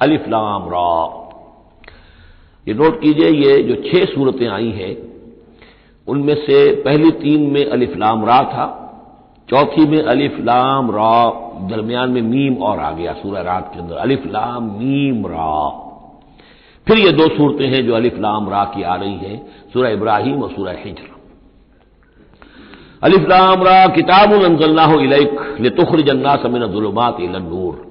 अलिफ्लाम रा। ये नोट कीजिए, ये जो छह सूरतें आई हैं, उनमें से पहली तीन में अलिफ्लाम रा था, चौथी में अलिफ्लाम रा, दरमियान में मीम और आ गया सूरह रात के अंदर अलिफ्लाम मीम रा। फिर ये दो सूरतें हैं जो अलिफ्लाम रा की आ रही हैं, सूरह इब्राहिम और सूरह हिजर। अलिफ्लाम रा किताब तुखर जन्ना समिन जुलमात नूर।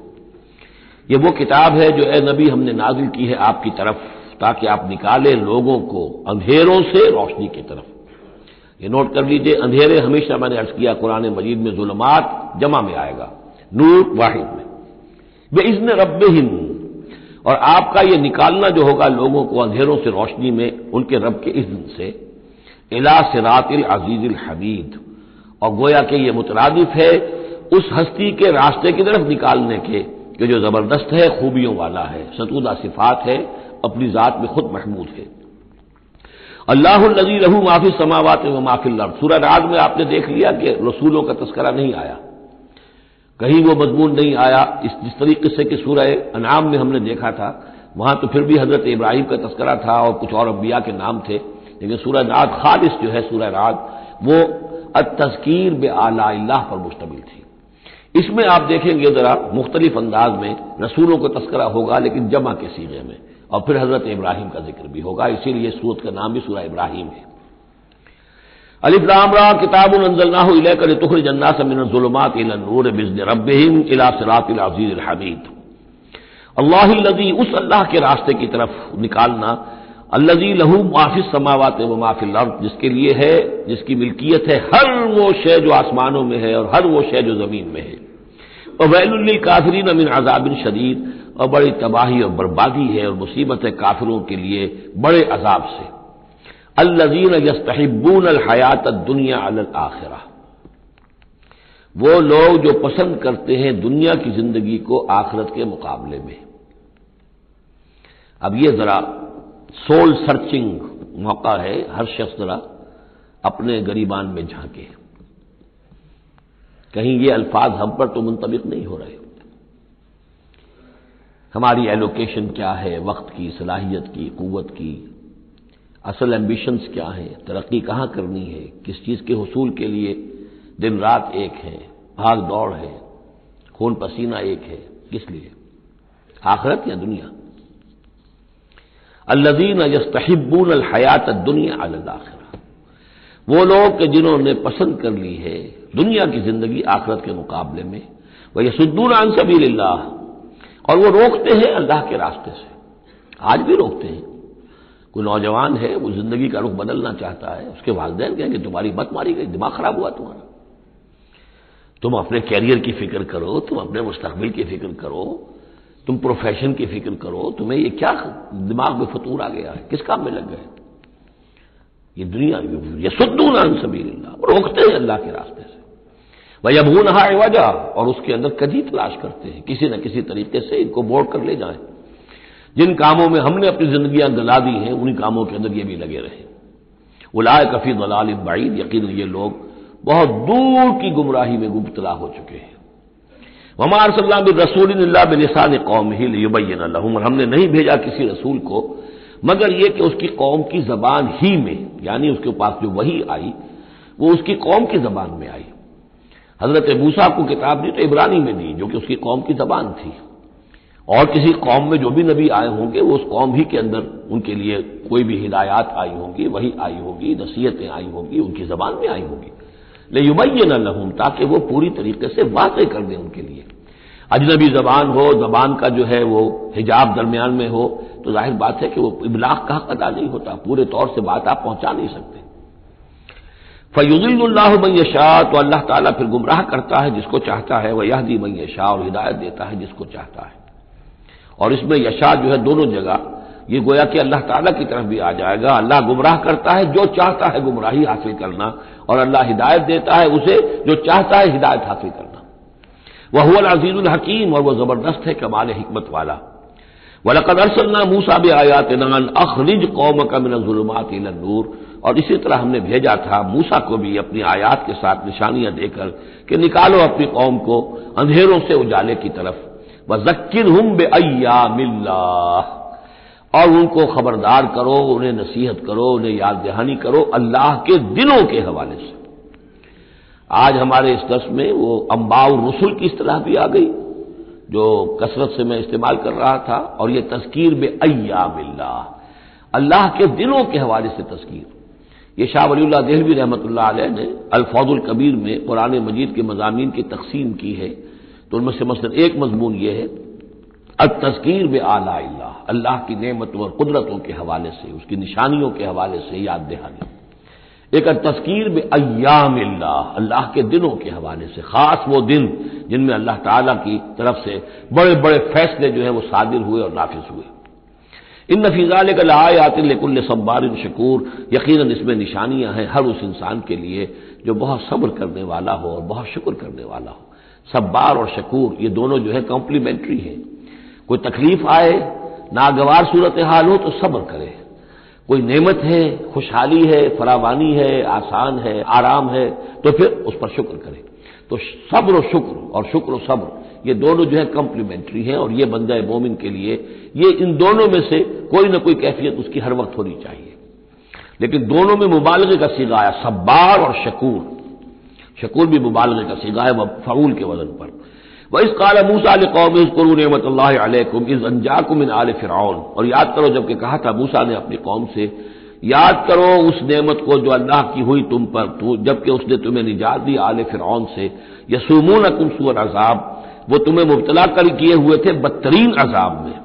ये वो किताब है जो ए नबी हमने नाजिल की है आपकी तरफ़, ताकि आप निकालें लोगों को अंधेरों से रोशनी की तरफ़। ये नोट कर लीजिए, अंधेरे हमेशा मैंने अर्ज़ किया, कुरान मजीद में जुलमात जमा में आएगा, नूर वाहिद में। वे इज़न रब हिंद और आपका ये निकालना जो होगा लोगों को अंधेरों से रोशनी में, उनके रब के इज्न से, इला सिरातिल अज़ीज़ हमीद। और गोया के ये मुतरदिफ है, उस हस्ती के रास्ते की तरफ़ निकालने के कि जो ज़बरदस्त है, खूबियों वाला है, सतूदा सिफात है, अपनी जात में खुद महमूद है। अल्लाह नजी रहू माफ़ी समावत व माफिल सूरह राग में आपने देख लिया कि रसूलों का तस्करा नहीं आया। कहीं वो मजमून नहीं आया। इस, जिस तरीके से कि सूरह अनाम में हमने देखा था, वहाँ तो फिर भी हज़रत इब्राहिम का तस्करा था और कुछ और अम्बिया के नाम थे। लेकिन सूरह नाद खालिश जो है, सूरह राग वो अ तस्कीर बे आला पर मुश्तमिल थी। इसमें आप देखेंगे जरा मुख्तलिफ़ अंदाज में रसूलों का तस्करा होगा, लेकिन जमा के सीगे में। और फिर हज़रत इब्राहिम का ज़िक्र भी होगा, इसीलिए सूरत का नाम भी सूरा इब्राहिम है। अलिफ्लामरा किताब कर तुखर जन्ना नूर बिजन रबिम हमीद। अल्लाह लदी उस अल्लाह के रास्ते की तरफ़ निकालना अल्लजी लहू माफिस समावत व माफिल जिसके लिए है, जिसकी मिल्कियत है, हर वो शय जो आसमानों में है और हर वो शय जो ज़मीन में है। और वैल काफरीन अमिन अजाबिन शदीद, और बड़ी तबाही और बर्बादी है और मुसीबत है काफिरों के लिए बड़े अजाब से। अल्लजीन यस्तहिबून हयात दुनिया अल आखिरा। वो लोग जो पसंद करते हैं दुनिया की ज़िंदगी को आखिरत के मुकाबले में। अब ये जरा सोल सर्चिंग मौका है, हर शख्स जरा अपने गरीबान में झांके। कहीं ये अल्फाज हम पर तो मुंतबिक नहीं हो रहे। हमारी एलोकेशन क्या है, वक्त की, सलाहियत की कुत की? असल एम्बिशंस क्या है? तरक्की कहाँ करनी है? किस चीज़ के हसूल के लिए दिन रात एक है, भाग दौड़ है, खून पसीना एक है, किस लिए? आखरत या दुनिया? अल्लदीन यस्तहिबून हयात दुनिया आखिरा वो लोग जिन्होंने पसंद कर ली है दुनिया की ज़िंदगी आखरत के मुकाबले में, वह यसुद्दून अन सबील्लाह और वो रोकते हैं अल्लाह के रास्ते से। आज भी रोकते हैं। कोई नौजवान है, वो ज़िंदगी का रुख बदलना चाहता है, उसके वालदेन कहेंगे, तुम्हारी मत मारी गई, दिमाग खराब हुआ तुम्हारा। तुम अपने कैरियर की फ़िक्र करो, तुम अपने मुस्तकबिल की फ़िक्र करो तुम प्रोफेशन की फ़िक्र करो, तुम्हें ये क्या दिमाग में फतूर आ गया है? किस काम में लग गए? ये दुनिया, ये सुद्दून सभी रोकते हैं अल्लाह के रास्ते से। वह अबू नहा वजह और उसके अंदर कदी तलाश करते हैं। किसी न किसी तरीके से इनको बोर्ड कर ले जाए। जिन कामों में हमने अपनी जिंदगियाँ गला दी हैं, उन्हीं कामों के अंदर ये भी लगे रहे। उलाय कफी दलाल बाईद। यकीन ये लोग बहुत दूर की गुमराही में गुबतला हो चुके हैं। हमार सल्लाम रसूल बिलसान कौम ही युबैन और हमने नहीं भेजा किसी रसूल को, मगर यह कि उसकी कौम की जबान ही में, यानी उसके पास जो वही आई, वो उसकी कौम की जबान में आई। हज़रत मूसा को किताब दी तो इब्रानी में दी, जो कि उसकी कौम की जबान थी। और किसी कौम में जो भी नबी आए होंगे, वो उस कौम ही के अंदर उनके लिए कोई भी हिदायत आई होंगी, वही आई होगी, नसीहतें आई होंगी, उनकी जबान में आई होंगी। ले युमय न लहूम ताकि वो पूरी तरीके से बातें कर दें उनके लिए अजनबी जबान हो जबान का जो है वो हिजाब दरमियान में हो तो ज़ाहिर बात है कि वो इबलाग का अदा नहीं होता पूरे तौर से बात आप पहुँचा नहीं सकते फयुल्लाह मैशाह तो अल्लाह ताला फिर गुमराह करता है जिसको चाहता है वह यह दी मैशाह और हिदायत देता है जिसको चाहता है और इसमें यशा जो है दोनों जगह ये गोया कि अल्लाह ताला की तरफ़ भी आ जाएगा। अल्लाह गुमराह करता है, जो चाहता है गुमराही हासिल करना और अल्लाह हिदायत देता है उसे, जो चाहता है हिदायत हासिल करना। वह हुआ अजीजुल हकीम और वह ज़बरदस्त है कमाल हमत वाला। वलकद अरसलना मूसा भी आयात नान अखरिज कौम का मिनजुलमात नूर। और इसी तरह हमने भेजा था, मूसा को भी अपनी आयात के साथ निशानियाँ देकर कि निकालो अपनी कौम को अंधेरों से उजाले की तरफ़। व जक्किर हम बे मिल्ला और उनको खबरदार करो, उन्हें नसीहत करो, उन्हें याद दहानी करो, अल्लाह के दिनों के हवाले से। आज हमारे इस दस में वो अम्बाउ रसुल की इतलाह भी आ गई, जो कसरत से मैं इस्तेमाल कर रहा था, और ये तस्कीर बे मिल्ला अल्लाह के दिनों के हवाले से तस्कीर। ये शाह वलील्ला देहलवी रहमत ने अल्फाजुल कबीर में कुरान मजीद के मजामी की तकसीम की है तो उनमें से मसलन एक मजमून यह है अब तस्कीर में आला अल्लाह की नेमतों और कुदरतों के हवाले से, उसकी निशानियों के हवाले से याद दहानी एक तस्कीर में अयाम अल्लाह के दिनों के हवाले से, खास वो दिन जिनमें अल्लाह ताला की तरफ़ से बड़े बड़े फैसले जो है वो सादिर हुए और नाफिज हुए। इन नफीज़ाल कलायातिल्कुल्ल सब्बार शकूर। यकीन इसमें निशानियाँ हैं हर उस इंसान के लिए जो बहुत सब्र करने वाला हो और बहुत शुक्र करने वाला हो। सब्बार और शकूर, ये दोनों जो है कॉम्प्लीमेंट्री है। कोई तकलीफ़ आए, नागवार सूरत हाल हो तो सब्र करे। कोई नेमत है, खुशहाली है फरावानी है, आसान है, आराम है तो फिर उस पर शुक्र करे। तो सब्र शुक्र और शुक्र सब्र, ये दोनों जो है कॉम्प्लीमेंट्री हैं और ये बंदा मोमिन के लिए, ये इन दोनों में से कोई ना कोई कैफियत उसकी हर वक्त होनी चाहिए। लेकिन दोनों में मुबालगे का सीगा आया, सब्बार और शकूर। शकूर भी मुबालगे का सीगा है फ़ूल के वज़न पर। वह इस काला मूसा कौम करू नमत अलैकुम इस अंजाकुम इन आल फिरौन और याद करो, जबकि कहा था मूसा ने अपनी कौम से, याद करो उस नेमत को जो अल्लाह की हुई तुम पर तो जबकि उसने तुम्हें निजात दी आल फिरौन से। यसूमून कुम सुअर अजाब, वो तुम्हें मुबतला कर किए हुए थे बदतरीन अजाब में।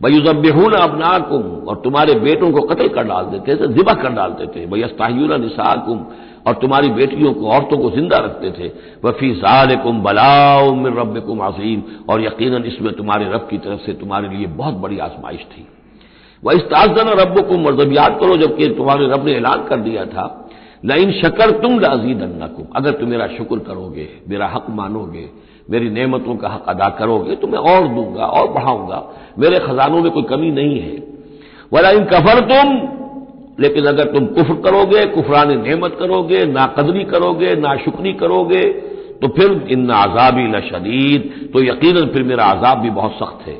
वयुजबहून अबनाकुम, और तुम्हारे बेटों को कत्ल कर डाल देते थे जिबा कर डालते थे। वयस्ताहून निसाकुम और तुम्हारी बेटियों को, औरतों को ज़िंदा रखते थे। वफी कुम बलाओ मिर रब कुम अजीम। और यकीन इसमें तुम्हारे रब की तरफ़ से तुम्हारे लिए बहुत बड़ी आजमाइश थी। वह इस ताजन रब को मरजब याद करो, जबकि तुम्हारे रब ने ऐलान कर दिया था, लाइन शकर तुम लाजीद अन्नाकुम अगर तुम मेरा शुक्र करोगे, मेरा हक मानोगे, मेरी नेमतों का हक अदा करोगे तो मैं और दूँगा और बढ़ाऊँगा। मेरे खजानों में कोई कमी नहीं है। वला इन कफर तुम लेकिन अगर तुम कुफर करोगे, कुफरान नेमत करोगे ना कदरी करोगे ना शुक्री करोगे तो फिर इन आजाबी न शदीद तो यकीन फिर मेरा आजाब भी बहुत सख्त है।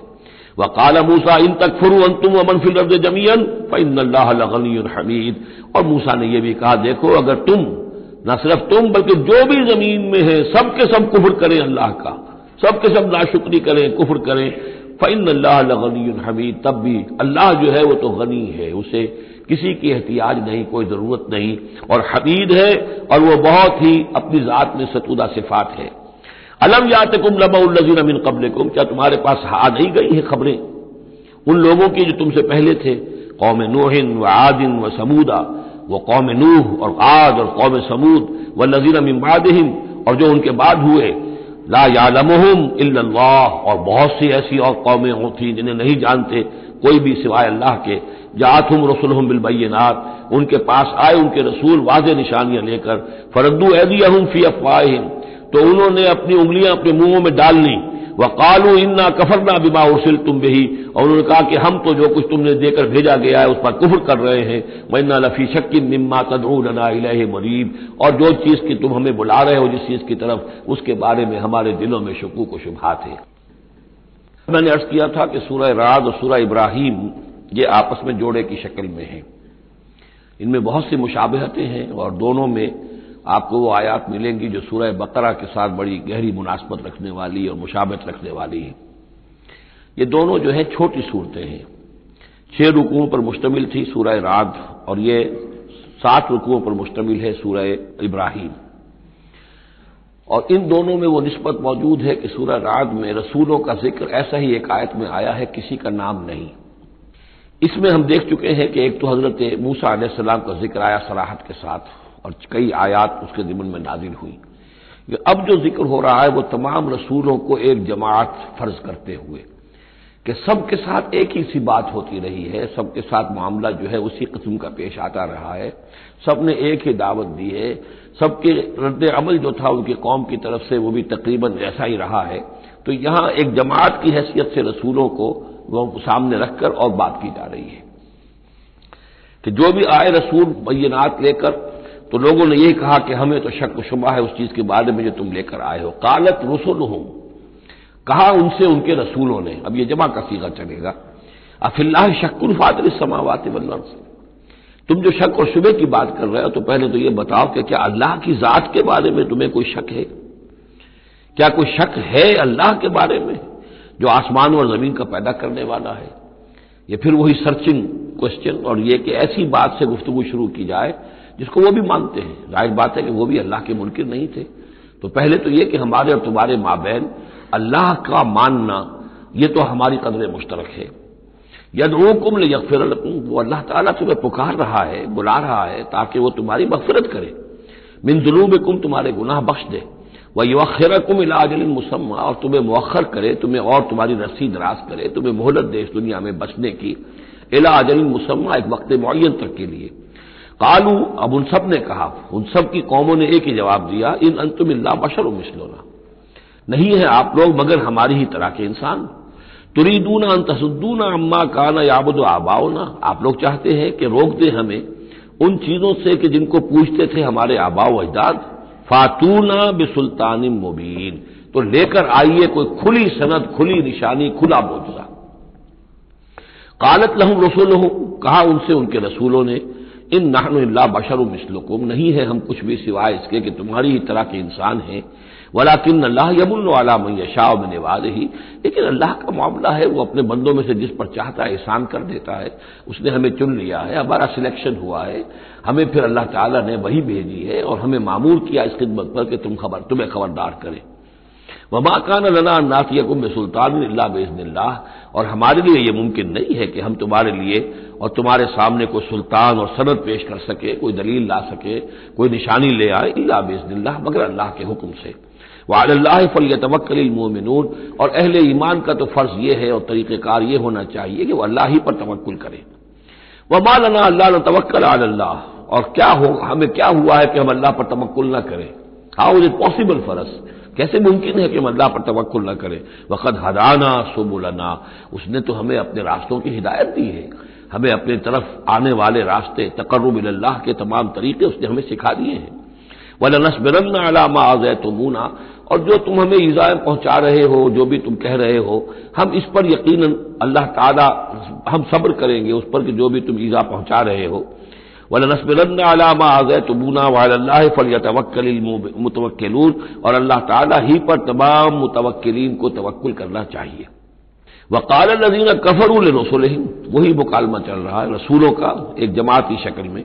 वह काला मूसा, इन तक फुरु तुम अमन फिल ज़मीन फ़ैन गनी हमीद। और मूसा ने यह भी कहा, देखो, अगर तुम, न सिर्फ़ तुम, बल्कि जो भी ज़मीन में है, सबके सब कुफर करें अल्लाह का। सबके सब नाशुक्री करें, कुफर करें। फ़ैन अल्लाह गनी हमीद। तब भी अल्लाह जो है, वो तो गनी है, उसे किसी की एहतियाज नहीं, कोई ज़रूरत नहीं। और हमीद है, और वह बहुत ही अपनी जात में सतुदा सिफात है। अलम यात कुम लबाउल्लजीन अमिन कबल कुम क्या तुम्हारे पास आ नहीं गई है खबरें? उन लोगों की जो तुमसे पहले थे, कौम नोहिन व आदिन व समूदा, वो कौम नूह और आद और कौम समूद, व नजीर अमिन और जो उनके बाद हुए, ला यालमहम इल्लल्लाह, और बहुत सी ऐसी और कौमें होती जिन्हें नहीं जानते, कोई भी सिवाय अल्लाह के। जातुम रसुल बिलबैनात उनके पास आए, उनके रसूल वाज निशानियाँ लेकर, फरद्दू ऐदिया फ़ी अफवाहिम। तो उन्होंने अपनी उंगलियाँ अपने मुंहों में डाल ली व कालू इन्ना कफरना बिमा उर्सिल तुम भी और उन्होंने कहा कि हम तो जो कुछ तुमने देकर भेजा गया है, उस पर कुफर कर रहे हैं। मैना लफी शक्की निम्मा तदना मरीब। और जो चीज़ की तुम हमें बुला रहे हो जिस चीज़ की तरफ़, उसके बारे में हमारे दिलों में शकू को शुभा थे। मैंने अर्ज़ किया था कि सूरह राज और सूरह इब्राहिम ये आपस में जोड़े की शक्ल में हैं। इनमें बहुत सी मुशाबहतें हैं और दोनों में आपको वो आयात मिलेंगी जो सूरह बकरा के साथ बड़ी गहरी मुनासबत रखने वाली और मुशाबत रखने वाली है। ये दोनों जो है छोटी सूरतें हैं। छह रुकुओं पर मुश्तमिल थी सूरह राद और ये सात रुकुओं पर मुश्तमिल है सूरह इब्राहिम। और इन दोनों में वो नस्बत मौजूद है कि सूरह राद में रसूलों का ज़िक्र ऐसा ही एक आयत में आया है, किसी का नाम नहीं। इसमें हम देख चुके हैं कि एक तो हज़रत मूसा सलाम का ज़िक्र आया सराहत के साथ और कई आयात उसके दिमन में नाजिल हुई। अब जो ज़िक्र हो रहा है, वो तमाम रसूलों को एक जमात फ़र्ज़ करते हुए कि सबके साथ एक ही सी बात होती रही है, सबके साथ मामला जो है उसी किस्म का पेश आता रहा है। सबने एक ही दावत दी है, सबके रद्द अमल जो था उनकी कौम की तरफ़ से वो भी तकरीबन ऐसा ही रहा है। तो यहाँ एक जमात की हैसियत से रसूलों को वो सामने रखकर और बात की जा रही है कि जो भी आए रसूल बैनात लेकर तो लोगों ने यही कहा कि हमें तो शक शुबा है उस चीज़ के बारे में जो तुम लेकर आए हो। कालत रसुल हूँ कहा उनसे उनके रसूलों ने। अब ये जमा का सीगा चलेगा। अफिल्ला शक्ल फातर समावात वल्लर से तुम जो शक और शुबे की बात कर रहे हो तो पहले तो ये बताओ कि क्या अल्लाह की जात के बारे में तुम्हें कोई शक है? क्या कोई शक है अल्लाह के बारे में? जो आसमान और ज़मीन का पैदा करने वाला है। ये फिर वही सर्चिंग क्वेश्चन और ये कि ऐसी बात से गुफ्तगु शुरू की जाए, जिसको वो भी मानते हैं। ज़ाहिर बात है कि वो भी अल्लाह के मुनकर नहीं थे। तो पहले तो ये कि हमारे और तुम्हारे माबेन, अल्लाह का मानना, ये तो हमारी कदर मुश्तरक है। यदूकुम ले यकफिर वो अल्लाह ताला तुम्हें पुकार रहा है, बुला रहा है, ताकि वो तुम्हारी मफफरत करे। मिन जुनूब कुम तुम्हारे गुनाह बख्श दे। वह युखर कुम इलाजल मुसम्मा। और तुम्हें मौखर करे, तुम्हें और तुम्हारी रस्सी दराज करे, तुम्हें मोहलत दे इस दुनिया में बचने की। इलाजल मुसम्मा, एक वक्त मुन तक के लिए। कालू, अब उन सबने कहा, उन सब की कौमों ने एक ही जवाब दिया, इन अंतुम बशर मिसलोना। नहीं है आप लोग, मगर हमारी ही तरह के इंसान। तुरीदूना तसुद्दूना अम्मा काना याबुद आबाओना आप लोग चाहते हैं कि रोक दे हमें उन चीज़ों से कि जिनको पूछते थे हमारे आबाओ अजदाद। फातूना बेसुल्तान मुबीन। तो लेकर आइए, कोई खुली सनत खुली निशानी, खुला मोजा कालत लहू रसूल कहा उनसे उनके रसूलों ने, इन नाहन बशर मिसलुकुम, नहीं है हम कुछ भी सिवाय इसके कि तुम्हारी ही तरह के इंसान हैं। वलाकिन अल्लाह यमुल्ला यशाह में नवाज़ ही लेकिन अल्लाह का मामला है, वो अपने बंदों में से जिस पर चाहता है, एहसान कर देता है। उसने हमें चुन लिया है, हमारा सिलेक्शन हुआ है। हमें फिर अल्लाह ताला ने वही भेजी है और हमें मामूर किया इस खिदमत पर कि तुम खबर, तुम्हें खबरदार करें। वमा कान लना नातियकुम सुल्तान बेजनिल्ला और हमारे लिए यह मुमकिन नहीं है कि हम तुम्हारे लिए और तुम्हारे सामने कोई सुल्तान और सनद पेश कर सके, कोई दलील ला सके, कोई निशानी ले आए इल्ला बेजनिल्ला मगर अल्लाह के हुक्म से। वाल्लाह फल तवक्ल और अहले ईमान का तो फ़र्ज़ यह है और तरीक़ेकार यह होना चाहिए कि वह अल्लाह ही पर तवक्ल करे। वह मालना अल्लाह तवक्ल अल्लाह। और क्या हो, हमें क्या हुआ है कि हम अल्लाह पर तवक्ल न करें? How is it possible for कैसे मुमकिन है कि हम अल्लाह पर तवक्ल न करें? वक़द हदाना सुबुलना। उसने तो हमें अपने रास्तों की हिदायत दी है। हमें अपनी तरफ़ आने वाले रास्ते तकर्रब के तमाम तरीके उसने हमें सिखा दिए हैं। वल नसबिरन अलामा आज़ तुमूना और जो तुम हमें ईजाएँ पहुँचा रहे हो, जो भी तुम कह रहे हो, हम इस पर यकीन अल्लाह ताला हम सब्र करेंगे, उस पर कि जो भी तुम ईजा पहुँचा रहे हो। वल नसबिरन अलामा आज़ तुमूना वाल फल यतवक्ल मुतवक्लून और अल्लाह ताला ही पर तमाम मुतवक्लिन को तवक्ल करना चाहिए। वकाल नजीन कफरुल रसुल वही मुकालमा चल रहा है रसूलों का, एक जमाती शक्ल में।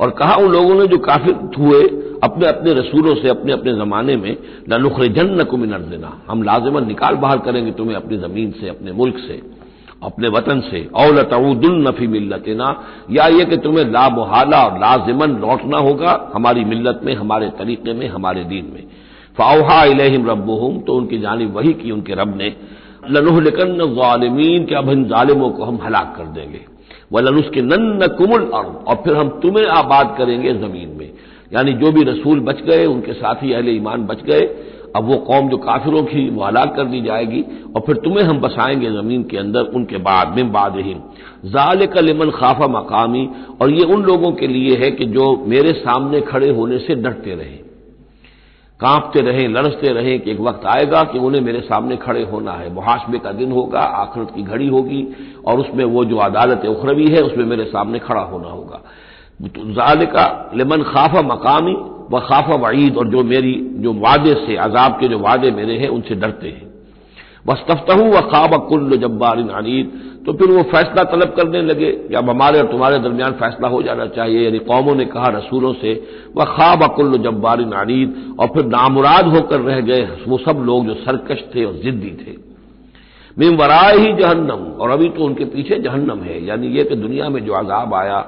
और कहा उन लोगों ने जो काफिर हुए अपने अपने रसूलों से, अपने अपने जमाने में लनुखरजन न कुमिन अर्जना, हम लाजमन निकाल बाहर करेंगे तुम्हें अपनी ज़मीन से, अपने मुल्क से, अपने वतन से। औल तऊदुल नफी मिल्लतना, या ये कि तुम्हें लामहाला और लाजिमन लौटना होगा हमारी मिल्लत में, हमारे तरीके में, हमारे दीन में। फ़ाउहा इलहिम रब्बुहुम तो उनकी जानी वही की उनके रब ने लनुहलिकन ालमीन के अब इन जालिमों को हम हलाक कर देंगे। वलन उसके नन्न कुमुल और फिर हम तुम्हें आबाद करेंगे ज़मीन में। यानी जो भी रसूल बच गए, उनके साथ ही अहले ईमान बच गए, अब वो कौम जो काफिरों की वो हलाक कर दी जाएगी, और फिर तुम्हें हम बसाएँगे ज़मीन के अंदर, उनके बाद में बाद ही जाल का लिमन खाफा मकामी। और ये उन लोगों के लिए है कि जो मेरे सामने खड़े होने से डरते रहे। कांपते रहें, लड़सते रहें कि एक वक्त आएगा कि उन्हें मेरे सामने खड़े होना है। मुहासबे का दिन होगा, आखिरत की घड़ी होगी और उसमें वो जो अदालत उखरवी है, उसमें मेरे सामने खड़ा होना होगा। जाल का लेमन खाफा मकामी व खाफा वईद और जो मेरी, जो वादे से, अजाब के जो वादे मेरे हैं, उनसे डरते हैं। वस्तफ्तहू व खाब कुल्ल जब्बार अनीद। तो फिर वो फैसला तलब करने लगे कि अब हमारे और तुम्हारे दरमियान फैसला हो जाना चाहिए। यानी कौमों ने कहा रसूलों से वह खाब कुल्ल जब्बार अनीद। और फिर नामुराद होकर रह गए वो सब लोग जो सरकश थे और जिद्दी थे। मिम वराए ही जहन्नम। और अभी तो उनके पीछे जहन्नम है। यानी यह कि दुनिया में जो अजाब आया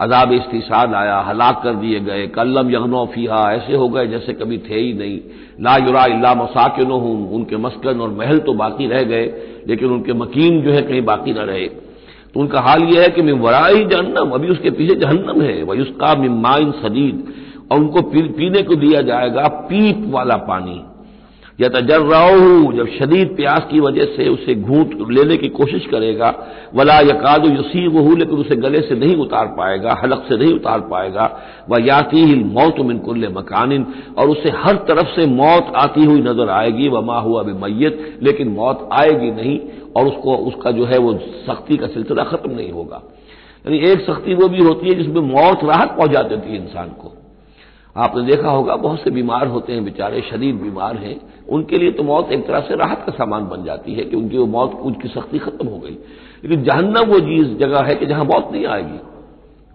अजाब इस्तीसाद आया हलाक कर दिए गए। कल्लम यगनो फीहा ऐसे हो गए जैसे कभी थे ही नहीं। ला युरा इल्ला मसाकिन उनके मस्कन और महल तो बाकी रह गए लेकिन उनके मकीन जो है कहीं बाकी न रहे। तो उनका हाल यह है कि मिम वराई जहन्नम अभी उसके पीछे जहन्नम है। वही उसका मिमाइन सदीद और उनको पी, पीने को दिया जाएगा पीप वाला पानी। या तजर हूँ जब शदीद प्यास की वजह से उसे घूट लेने की कोशिश करेगा, वला यकाद युसी वो लेकिन उसे गले से नहीं उतार पाएगा, हलक से नहीं उतार पाएगा वह याती ही मौत मिनकुल्ल मकान और उसे हर तरफ़ से मौत आती हुई नज़र आएगी वह माँ हुआ मैयत लेकिन मौत आएगी नहीं, और उसको, उसका जो है वो सख्ती का सिलसिला खत्म नहीं होगा। यानी एक सख्ती वो भी होती है जिसमें मौत राहत पहुँचा देती है इंसान को। आपने देखा होगा, बहुत से बीमार होते हैं, बेचारे शरीर बीमार हैं। उनके लिए तो मौत एक तरह से राहत का सामान बन जाती है कि उनकी वो मौत, उनकी सख्ती खत्म हो गई। लेकिन जहन्नम वो चीज़, जगह है कि जहाँ मौत नहीं आएगी।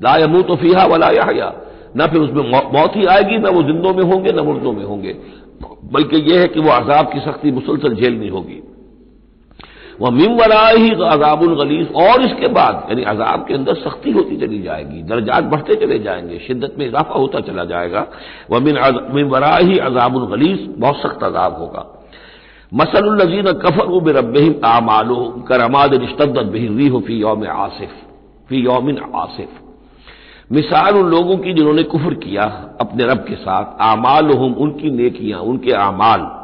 ला यमू तो फीहा वाला या न फिर उसमें मौत ही आएगी, न वो जिंदों में होंगे, न मुर्दों में होंगे। बल्कि यह है कि वो अजाब की सख्ती मुसलसल झेलनी होगी। वह मिम वरा ही अजाबुल गलीस और इसके बाद, यानी अजाब के अंदर सख्ती होती चली जाएगी, दर्जात बढ़ते चले जाएँगे, शिद्दत में इजाफा होता चला जाएगा, वह मिन मिन वरा ही अजाबुल गलीस बहुत सख्त अजाब होगा। मसलजीन कफर उब रब आमालो करमाद निश्तत बही हो फ़ी योम आसिफ, फ़ी योमिन आसिफ। मिसाल उन लोगों की जिन्होंने कुफर किया अपने रब के साथ आमाल उनकी नेकियाँ, उनके आमाल।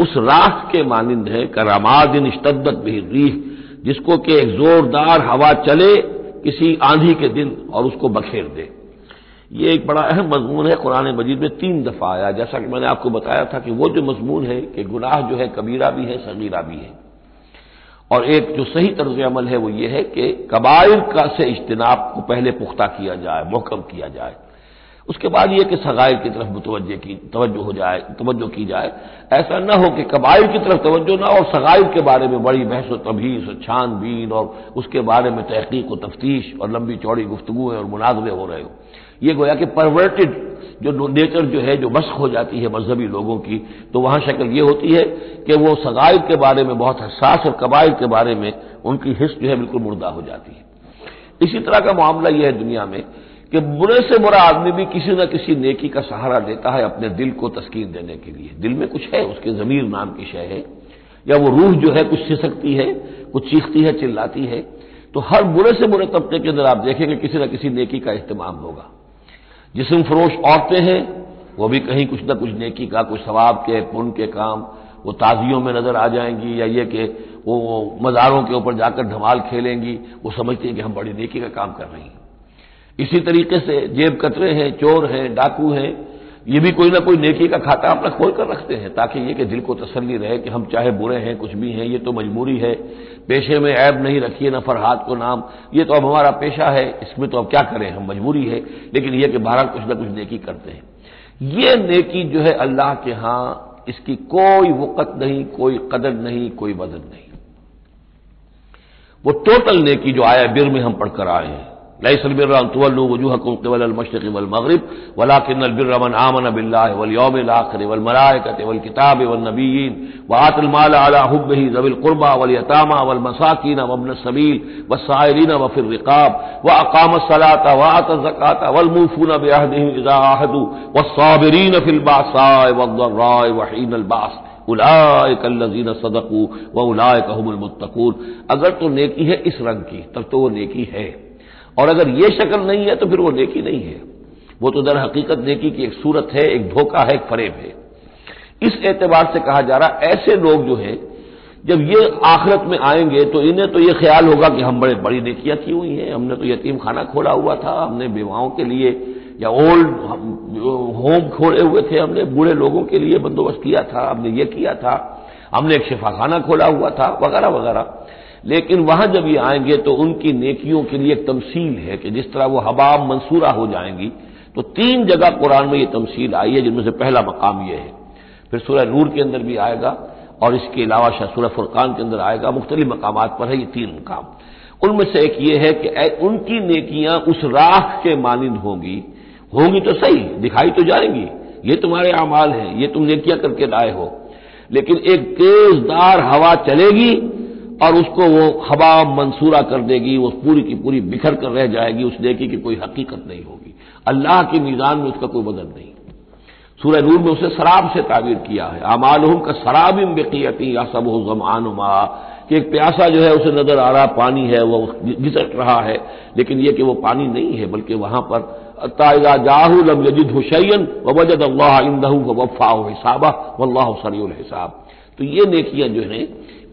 उस राख के मानंद है, करामादिन इश्तद्दत भी रीह, जिसको कि एक जोरदार हवा चले किसी आंधी के दिन और उसको बखेर दे। ये एक बड़ा अहम मजमून है, कुरान मजीद में तीन दफ़ा आया। जैसा कि मैंने आपको बताया था कि वो जो मजमून है कि गुनाह जो है, कबीरा भी है, सगीरा भी है। और एक जो सही तर्ज अमल है वो ये है कि कबाइल का से इज्तनाब को पहले पुख्ता किया जाए, मोहकम किया जाए। उसके बाद यह कि सगाइर की तरफ़ मुतवजह की, तवज्जो हो जाए, तवज्जो की जाए। ऐसा न हो कि कबाइल की तरफ़ तवज्जो ना और सगाइर के बारे में बड़ी बहस व तभीस छानबीन और उसके बारे में तहकीक व तफ्तीश और लंबी चौड़ी गुफ्तगु और मुनाजरे हो रहे हो। ये गोया कि परवर्टेड जो नेचर जो है, जो मस्क हो जाती है मजहबी लोगों की तो वहाँ शक्ल ये होती है कि वो सगाइर के बारे में बहुत हसास और कबाइल के बारे में उनकी हिस्स जो है बिल्कुल मुर्दा हो जाती है। इसी तरह का मामला यह है दुनिया में कि बुरे से बुरा आदमी भी किसी न किसी नेकी का सहारा लेता है अपने दिल को तस्कीन देने के लिए। दिल में कुछ है, उसके जमीर नाम की शय है। या वो रूह जो है, कुछ सिसकती है, कुछ चीखती है, चिल्लाती है। तो हर बुरे से बुरे तबके के अंदर आप देखेंगे किसी न किसी नेकी का इस्तेमाल होगा। जिसम फरोश औरतें हैं, वो भी कहीं कुछ न कुछ नेकी का, कुछ सवाब के पुण्य के काम, वो ताजियों में नज़र आ जाएँगी या ये कि वो मज़ारों के ऊपर जाकर धमाल खेलेंगी, वो समझती है कि हम बड़ी नेकी का काम कर रही हैं। इसी तरीके से जेब कतरे हैं, चोर हैं, डाकू हैं, ये भी कोई ना कोई नेकी का खाता अपना खोल कर रखते हैं, ताकि ये कि दिल को तसल्ली रहे कि हम चाहे बुरे हैं, कुछ भी हैं, ये तो मजबूरी है। पेशे में ऐब नहीं रखिए ना फरहाद को नाम। ये तो अब हमारा पेशा है, इसमें तो अब क्या करें, हम मजबूरी है। लेकिन यह कि बहरहाल कुछ ना कुछ नेकी करते हैं। ये नेकी जो है अल्लाह के यहाँ इसकी कोई वक़्त नहीं, कोई कदर नहीं, कोई वज़न नहीं। वो टोटल नेकी जो आया, बिर में हम पढ़कर आए हैं। लईसलबिरवजूहकुमशरक़ वलमगरब वलाकिन आमन बिल्लाह वलयौमिलआखिर वलकिताब वलनबीयीन वातलमाल अला हुब्बिही ज़विल क़ुरबा वलयतामा वलमसाकीन वब्न सबील वफिर रिकाब व अकाम सलात वात ज़कात वलमूफून बेअहदिहिम इज़ा आहदू वस्साबिरीन फिल बासाय वद्दर्राय वहीन अलबास उलायकल्लजीन सदकू व उलायकहुमुल मुत्तकून अगर तो नेकी है इस रंग की तब तो वो नेकी है और अगर ये शक्ल नहीं है तो फिर वो नेकी नहीं है। वो तो दर हकीकत नेकी की एक सूरत है, एक धोखा है, एक फरेब है। इस एतबार से कहा जा रहा, ऐसे लोग जो है, जब ये आखिरत में आएँगे तो इन्हें तो ये ख्याल होगा कि हम बड़े, बड़ी नेकियाँ की हुई हैं? हमने तो यतीम खाना खोला हुआ था, हमने विवाहों के लिए या ओल्ड होम खोले हुए थे, हमने बूढ़े लोगों के लिए बंदोबस्त किया था, हमने ये किया था, हमने एक शिफाखाना खोला हुआ था, वगैरह वगैरह। लेकिन वहाँ जब ये आएँगे तो उनकी नेकियों के लिए एक तमसील है कि जिस तरह वो हबाब मंसूरा हो जाएँगी तो तीन जगह कुरान में ये तमसील आई है, जिनमें से पहला मकाम यह है। फिर सूर्य नूर के अंदर भी आएगा, और इसके अलावा शसूर फुरकान के अंदर आएगा मुख्तलि मकाम पर है ये तीन मुकाम। उनमें से एक ये है कि उनकी नेकियाँ उस राख के मानंद होंगी। होंगी तो सही, दिखाई तो जाएँगी। ये तुम्हारे अमाल हैं, ये तुम नेकियाँ करके लाए हो। लेकिन एक तेजदार हवा चलेगी और उसको वो हवा मंसूरा कर देगी, वो पूरी की पूरी बिखर कर रह जाएगी, उस नेकी की कोई हकीकत नहीं होगी। अल्लाह की मीजान में उसका कोई बदल नहीं। सूर्य नूर में उसे शराब से ताबीर किया है। अमालहम का शराबिम बेकियती या सब जमान कि एक प्यासा जो है, उसे नज़र आ रहा, पानी है, वो घिसट रहा है। लेकिन यह कि वो पानी नहीं है, बल्कि वहाँ पर ताज़ा जाहू लम यजिद हुसैन वजद अल्लाह इंदहू वफ़ा हिसाबा। वल्लाह सरील हिसाब। तो ये नेकियाँ जो है